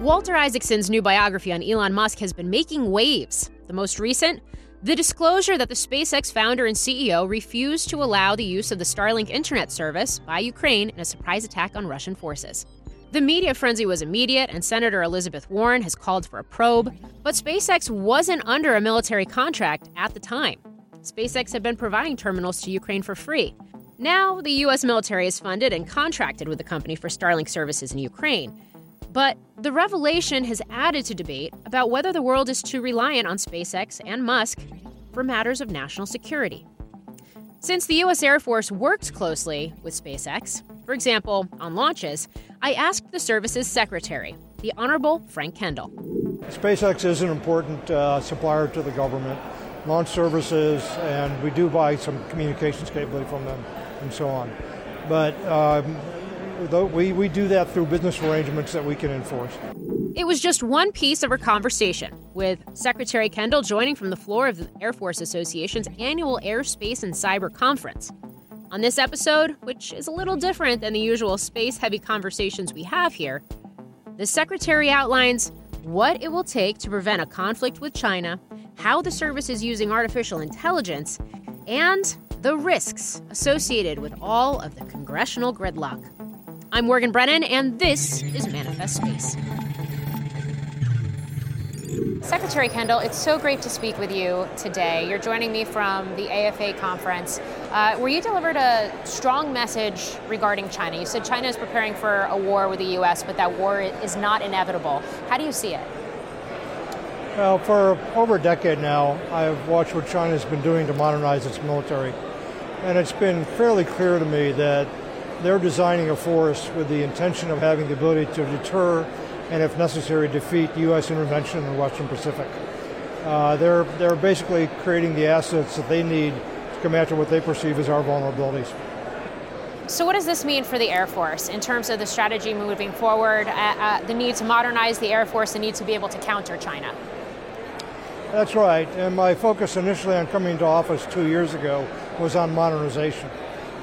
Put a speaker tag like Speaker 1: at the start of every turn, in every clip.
Speaker 1: Walter Isaacson's new biography on Elon Musk has been making waves. The most recent, the disclosure that the SpaceX founder and CEO refused to allow the use of the Starlink internet service by Ukraine in a surprise attack on Russian forces. The media frenzy was immediate, and Senator Elizabeth Warren has called for a probe, but SpaceX wasn't under a military contract at the time. SpaceX had been providing terminals to Ukraine for free. Now, the U.S. military is funded and contracted with the company for Starlink services in Ukraine. But the revelation has added to debate about whether the world is too reliant on SpaceX and Musk for matters of national security. Since the U.S. Air Force works closely with SpaceX, for example, on launches, I asked the service's secretary, the Honorable Frank Kendall.
Speaker 2: SpaceX is an important uh, supplier to the government, launch services, and we do buy some communications capability from them and so on. But um, we, we do that through business arrangements that we can enforce.
Speaker 1: It was just one piece of our conversation, with Secretary Kendall joining from the floor of the Air Force Association's annual Air, Space and Cyber Conference. On this episode, which is a little different than the usual space heavy conversations we have here, the Secretary outlines what it will take to prevent a conflict with China, how the service is using artificial intelligence, and the risks associated with all of the congressional gridlock. I'm Morgan Brennan, and this is Manifest Space. Secretary Kendall, it's so great to speak with you today. You're joining me from the AFA conference, uh, where you delivered a strong message regarding China. You said China is preparing for a war with the U.S., but that war is not inevitable. How do you see it?
Speaker 2: Well, for over a decade now, I've watched what China has been doing to modernize its military. And it's been fairly clear to me that they're designing a force with the intention of having the ability to deter and, if necessary, defeat U.S. intervention in the Western Pacific. Uh, they're, they're basically creating the assets that they need to come after what they perceive as our vulnerabilities.
Speaker 1: So, what does this mean for the Air Force in terms of the strategy moving forward, uh, uh, the need to modernize the Air Force, the need to be able to counter China?
Speaker 2: That's right. And my focus initially on coming to office two years ago was on modernization.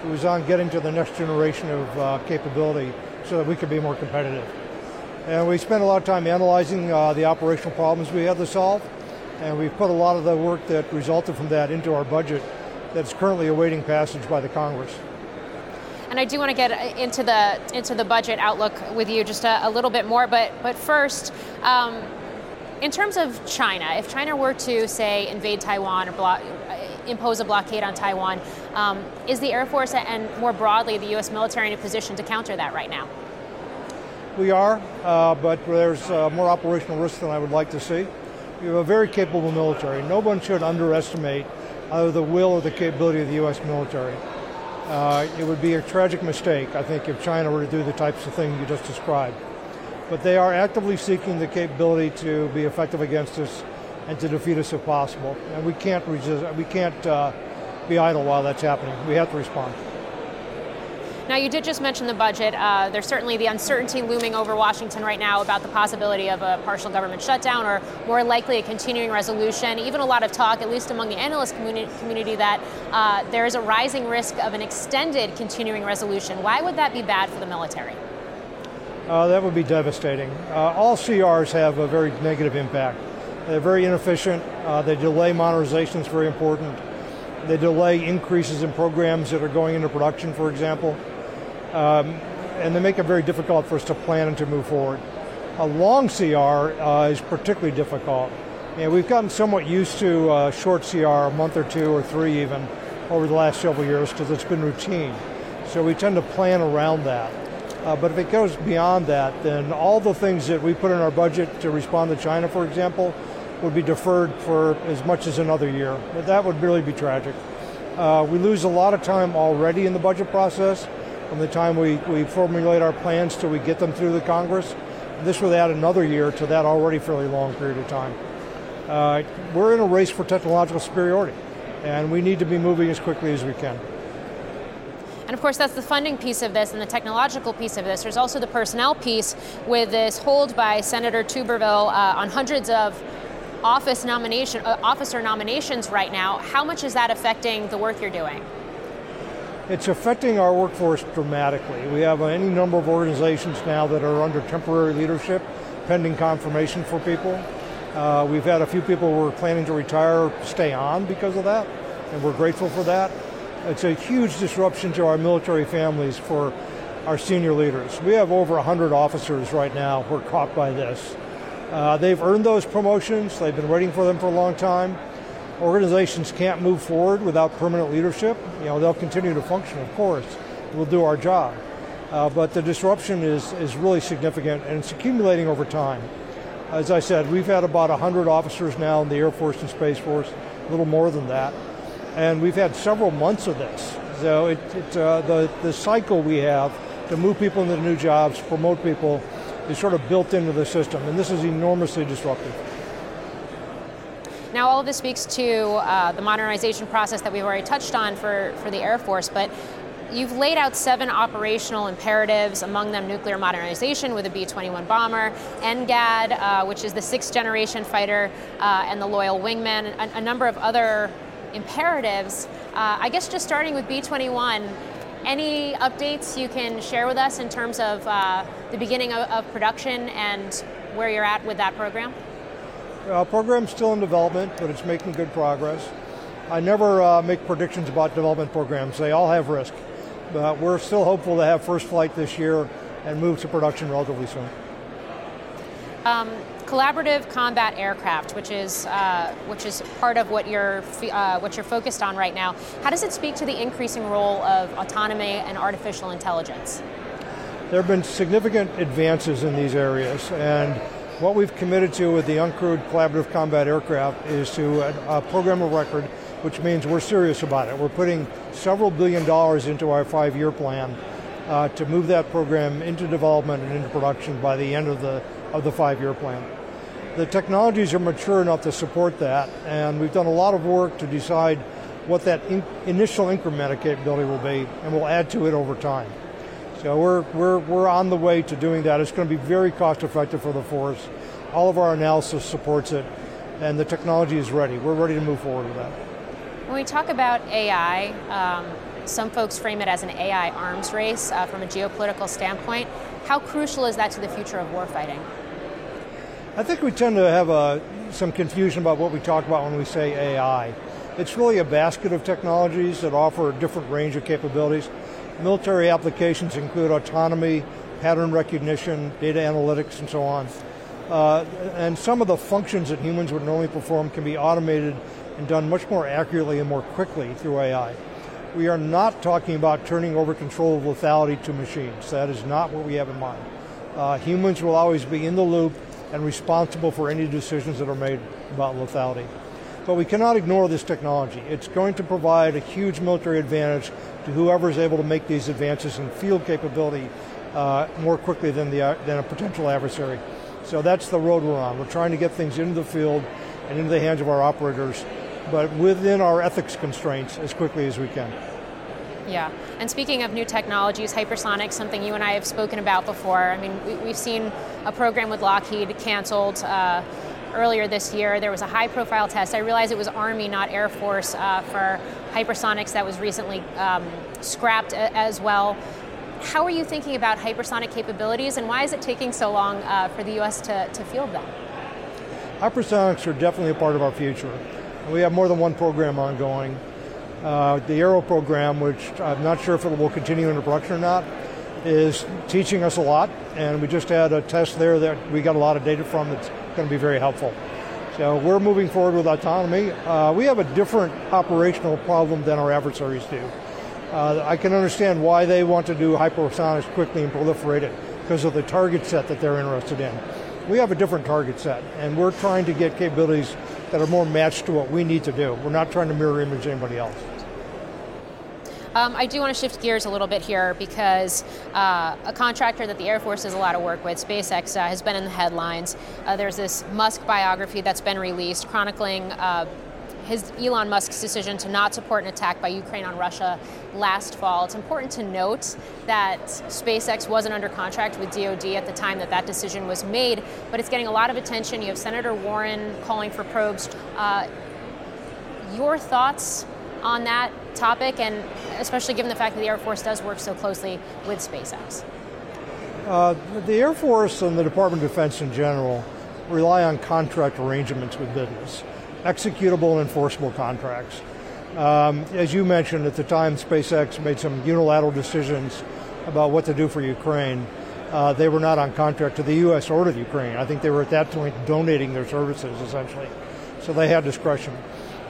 Speaker 2: It was on getting to the next generation of uh, capability so that we could be more competitive. And we spent a lot of time analyzing uh, the operational problems we had to solve, and we've put a lot of the work that resulted from that into our budget that's currently awaiting passage by the Congress.
Speaker 1: And I do want to get into the into the budget outlook with you just a, a little bit more, but but first. Um, in terms of China, if China were to say invade Taiwan or block, impose a blockade on Taiwan. Um, is the Air Force and more broadly the U.S. military in a position to counter that right now?
Speaker 2: We are, uh, but there's uh, more operational risk than I would like to see. We have a very capable military. No one should underestimate either the will or the capability of the U.S. military. Uh, it would be a tragic mistake, I think, if China were to do the types of things you just described. But they are actively seeking the capability to be effective against us and to defeat us if possible. And we can't resist, we can't uh, be idle while that's happening. We have to respond.
Speaker 1: Now, you did just mention the budget. Uh, there's certainly the uncertainty looming over Washington right now about the possibility of a partial government shutdown or more likely a continuing resolution. Even a lot of talk, at least among the analyst community, community that uh, there is a rising risk of an extended continuing resolution. Why would that be bad for the military?
Speaker 2: Uh, that would be devastating. Uh, all CRs have a very negative impact. They're very inefficient. Uh, they delay modernization is very important. They delay increases in programs that are going into production, for example. Um, and they make it very difficult for us to plan and to move forward. A long CR uh, is particularly difficult. And we've gotten somewhat used to uh, short CR, a month or two or three even, over the last several years because it's been routine. So we tend to plan around that. Uh, but if it goes beyond that, then all the things that we put in our budget to respond to China, for example, would be deferred for as much as another year. That would really be tragic. Uh, we lose a lot of time already in the budget process from the time we, we formulate our plans till we get them through the Congress. This would add another year to that already fairly long period of time. Uh, we're in a race for technological superiority, and we need to be moving as quickly as we can.
Speaker 1: And of course, that's the funding piece of this and the technological piece of this. There's also the personnel piece with this hold by Senator Tuberville uh, on hundreds of office nomination, uh, officer nominations right now. How much is that affecting the work you're doing?
Speaker 2: It's affecting our workforce dramatically. We have any number of organizations now that are under temporary leadership, pending confirmation for people. Uh, we've had a few people who are planning to retire stay on because of that, and we're grateful for that. It's a huge disruption to our military families for our senior leaders. We have over 100 officers right now who are caught by this. Uh, they've earned those promotions, they've been waiting for them for a long time. Organizations can't move forward without permanent leadership. You know, they'll continue to function, of course. We'll do our job. Uh, but the disruption is, is really significant and it's accumulating over time. As I said, we've had about 100 officers now in the Air Force and Space Force, a little more than that. And we've had several months of this. So it, it, uh, the, the cycle we have to move people into new jobs, promote people, is sort of built into the system. And this is enormously disruptive.
Speaker 1: Now, all of this speaks to uh, the modernization process that we've already touched on for, for the Air Force, but you've laid out seven operational imperatives, among them nuclear modernization with a B 21 bomber, NGAD, uh, which is the sixth generation fighter, uh, and the Loyal Wingman, a, a number of other imperatives. Uh, I guess just starting with B 21, any updates you can share with us in terms of uh, the beginning of, of production and where you're at with that program?
Speaker 2: Uh, program's still in development, but it's making good progress. I never uh, make predictions about development programs. They all have risk. But we're still hopeful to have first flight this year and move to production relatively soon.
Speaker 1: Um, collaborative combat aircraft, which is uh, which is part of what you're uh, what you're focused on right now. How does it speak to the increasing role of autonomy and artificial intelligence?
Speaker 2: There have been significant advances in these areas, and what we've committed to with the uncrewed collaborative combat aircraft is to a, a program of record, which means we're serious about it. We're putting several billion dollars into our five-year plan uh, to move that program into development and into production by the end of the of the five-year plan. The technologies are mature enough to support that, and we've done a lot of work to decide what that in, initial increment of capability will be, and we'll add to it over time. So we're, we're, we're on the way to doing that. It's going to be very cost effective for the force. All of our analysis supports it, and the technology is ready. We're ready to move forward with that.
Speaker 1: When we talk about AI, um, some folks frame it as an AI arms race uh, from a geopolitical standpoint. How crucial is that to the future of warfighting?
Speaker 2: I think we tend to have uh, some confusion about what we talk about when we say AI. It's really a basket of technologies that offer a different range of capabilities. Military applications include autonomy, pattern recognition, data analytics, and so on. Uh, and some of the functions that humans would normally perform can be automated and done much more accurately and more quickly through AI. We are not talking about turning over control of lethality to machines. That is not what we have in mind. Uh, humans will always be in the loop and responsible for any decisions that are made about lethality. But we cannot ignore this technology. It's going to provide a huge military advantage to whoever is able to make these advances in field capability uh, more quickly than, the, uh, than a potential adversary. So that's the road we're on. We're trying to get things into the field and into the hands of our operators, but within our ethics constraints as quickly as we can.
Speaker 1: Yeah, and speaking of new technologies, hypersonics, something you and I have spoken about before. I mean, we, have seen a program with Lockheed canceled. Uh, earlier this year. There was a high profile test. I realize it was Army, not Air Force, uh, for hypersonics that was recently um, scrapped as well. How are you thinking about hypersonic capabilities and why is it taking so long uh, for the U.S. To, to field them?
Speaker 2: Hypersonics are definitely a part of our future. We have more than one program ongoing. Uh, the ARRW program, which I'm not sure if it will continue into production or not, is teaching us a lot, and we just had a test there that we got a lot of data from that's going to be very helpful. So we're moving forward with autonomy. Uh, we have a different operational problem than our adversaries do. Uh, I can understand why they want to do hypersonics quickly and proliferate it because of the target set that they're interested in. We have a different target set, and we're trying to get capabilities that are more matched to what we need to do. We're not trying to mirror image anybody else.
Speaker 1: Um, I do want to shift gears a little bit here because uh, a contractor that the Air Force does a lot of work with, SpaceX, uh, has been in the headlines. Uh, there's this Musk biography that's been released chronicling uh, his Elon Musk's decision to not support an attack by Ukraine on Russia last fall. It's important to note that SpaceX wasn't under contract with DoD at the time that that decision was made, but it's getting a lot of attention. You have Senator Warren calling for probes. Uh, your thoughts on that topic, and especially given the fact that the Air Force does work so closely with SpaceX?
Speaker 2: Uh, the Air Force and the Department of Defense in general rely on contract arrangements with business executable and enforceable contracts. Um, as you mentioned, at the time SpaceX made some unilateral decisions about what to do for Ukraine. Uh, they were not on contract to the U.S. or to Ukraine. I think they were at that point donating their services essentially, so they had discretion.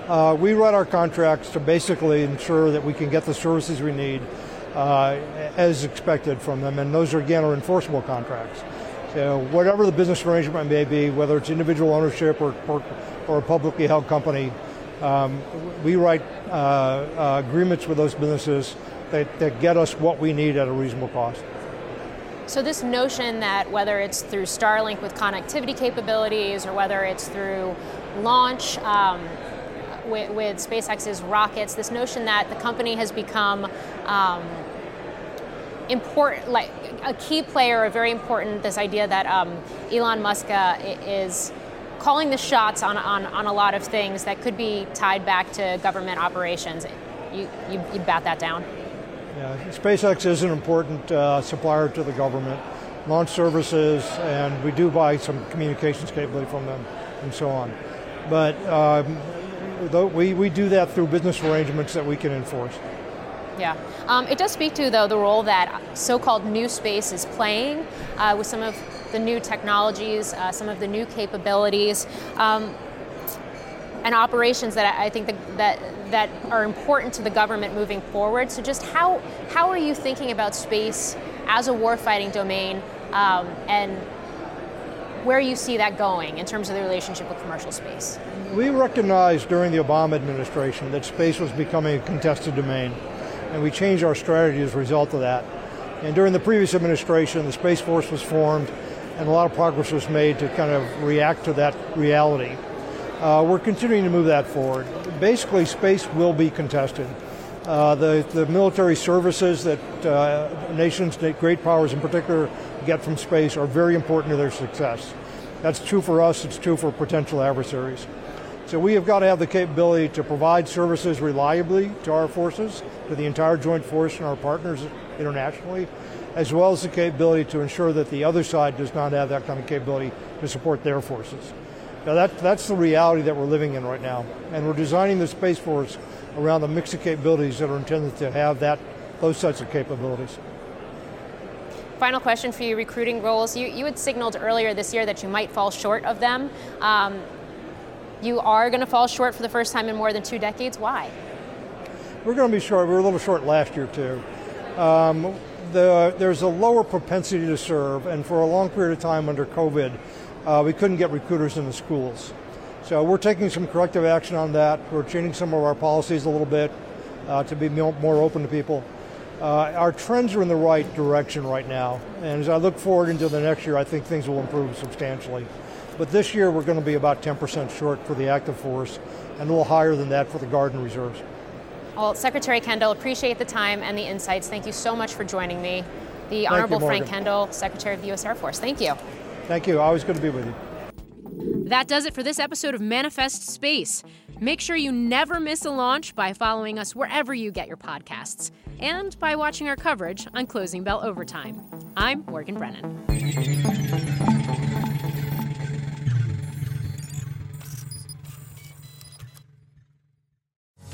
Speaker 2: Uh, we write our contracts to basically ensure that we can get the services we need uh, as expected from them, and those are again are enforceable contracts. So whatever the business arrangement may be, whether it's individual ownership or, or or a publicly held company, um, we write uh, uh, agreements with those businesses that, that get us what we need at a reasonable cost.
Speaker 1: So, this notion that whether it's through Starlink with connectivity capabilities or whether it's through launch um, with, with, SpaceX's rockets, this notion that the company has become um, important, like a key player, a very important, this idea that um, Elon Musk uh, is calling the shots on, on, on a lot of things that could be tied back to government operations. You, you, would bat that down?
Speaker 2: Yeah, SpaceX is an important uh, supplier to the government, launch services, and we do buy some communications capability from them and so on. But um, we, we do that through business arrangements that we can enforce.
Speaker 1: Yeah. Um, it does speak to, though, the role that so called new space is playing uh, with some of the new technologies, uh, some of the new capabilities. Um, and operations that I think that, that are important to the government moving forward. So, just how how are you thinking about space as a warfighting domain, um, and where you see that going in terms of the relationship with commercial space?
Speaker 2: We recognized during the Obama administration that space was becoming a contested domain, and we changed our strategy as a result of that. And during the previous administration, the Space Force was formed and a lot of progress was made to kind of react to that reality. Uh, we're continuing to move that forward. Basically, space will be contested. Uh, the, the military services that uh, nations, great powers in particular, get from space are very important to their success. That's true for us, it's true for potential adversaries. So we have got to have the capability to provide services reliably to our forces, to the entire joint force and our partners internationally, as well as the capability to ensure that the other side does not have that kind of capability to support their forces. Now that, that's the reality that we're living in right now. And we're designing the Space Force around the mix of capabilities that are intended to have that, those sets of capabilities.
Speaker 1: Final question for you recruiting roles. You, you had signaled earlier this year that you might fall short of them. Um, you are going to fall short for the first time in more than two decades. Why?
Speaker 2: We're going to be short. We were a little short last year, too. Um, the, there's a lower propensity to serve, and for a long period of time under COVID, uh, we couldn't get recruiters in the schools. So we're taking some corrective action on that. We're changing some of our policies a little bit uh, to be more open to people. Uh, our trends are in the right direction right now, and as I look forward into the next year, I think things will improve substantially. But this year, we're going to be about 10% short for the active force, and a little higher than that for the Guard and Reserves.
Speaker 1: Well, Secretary Kendall, appreciate the time and the insights. Thank you so much for joining me. The Thank Honorable you, Frank Kendall, Secretary of the U.S. Air Force. Thank you.
Speaker 2: Thank you. Always good to be with you.
Speaker 1: That does it for this episode of Manifest Space. Make sure you never miss a launch by following us wherever you get your podcasts and by watching our coverage on Closing Bell Overtime. I'm Morgan Brennan.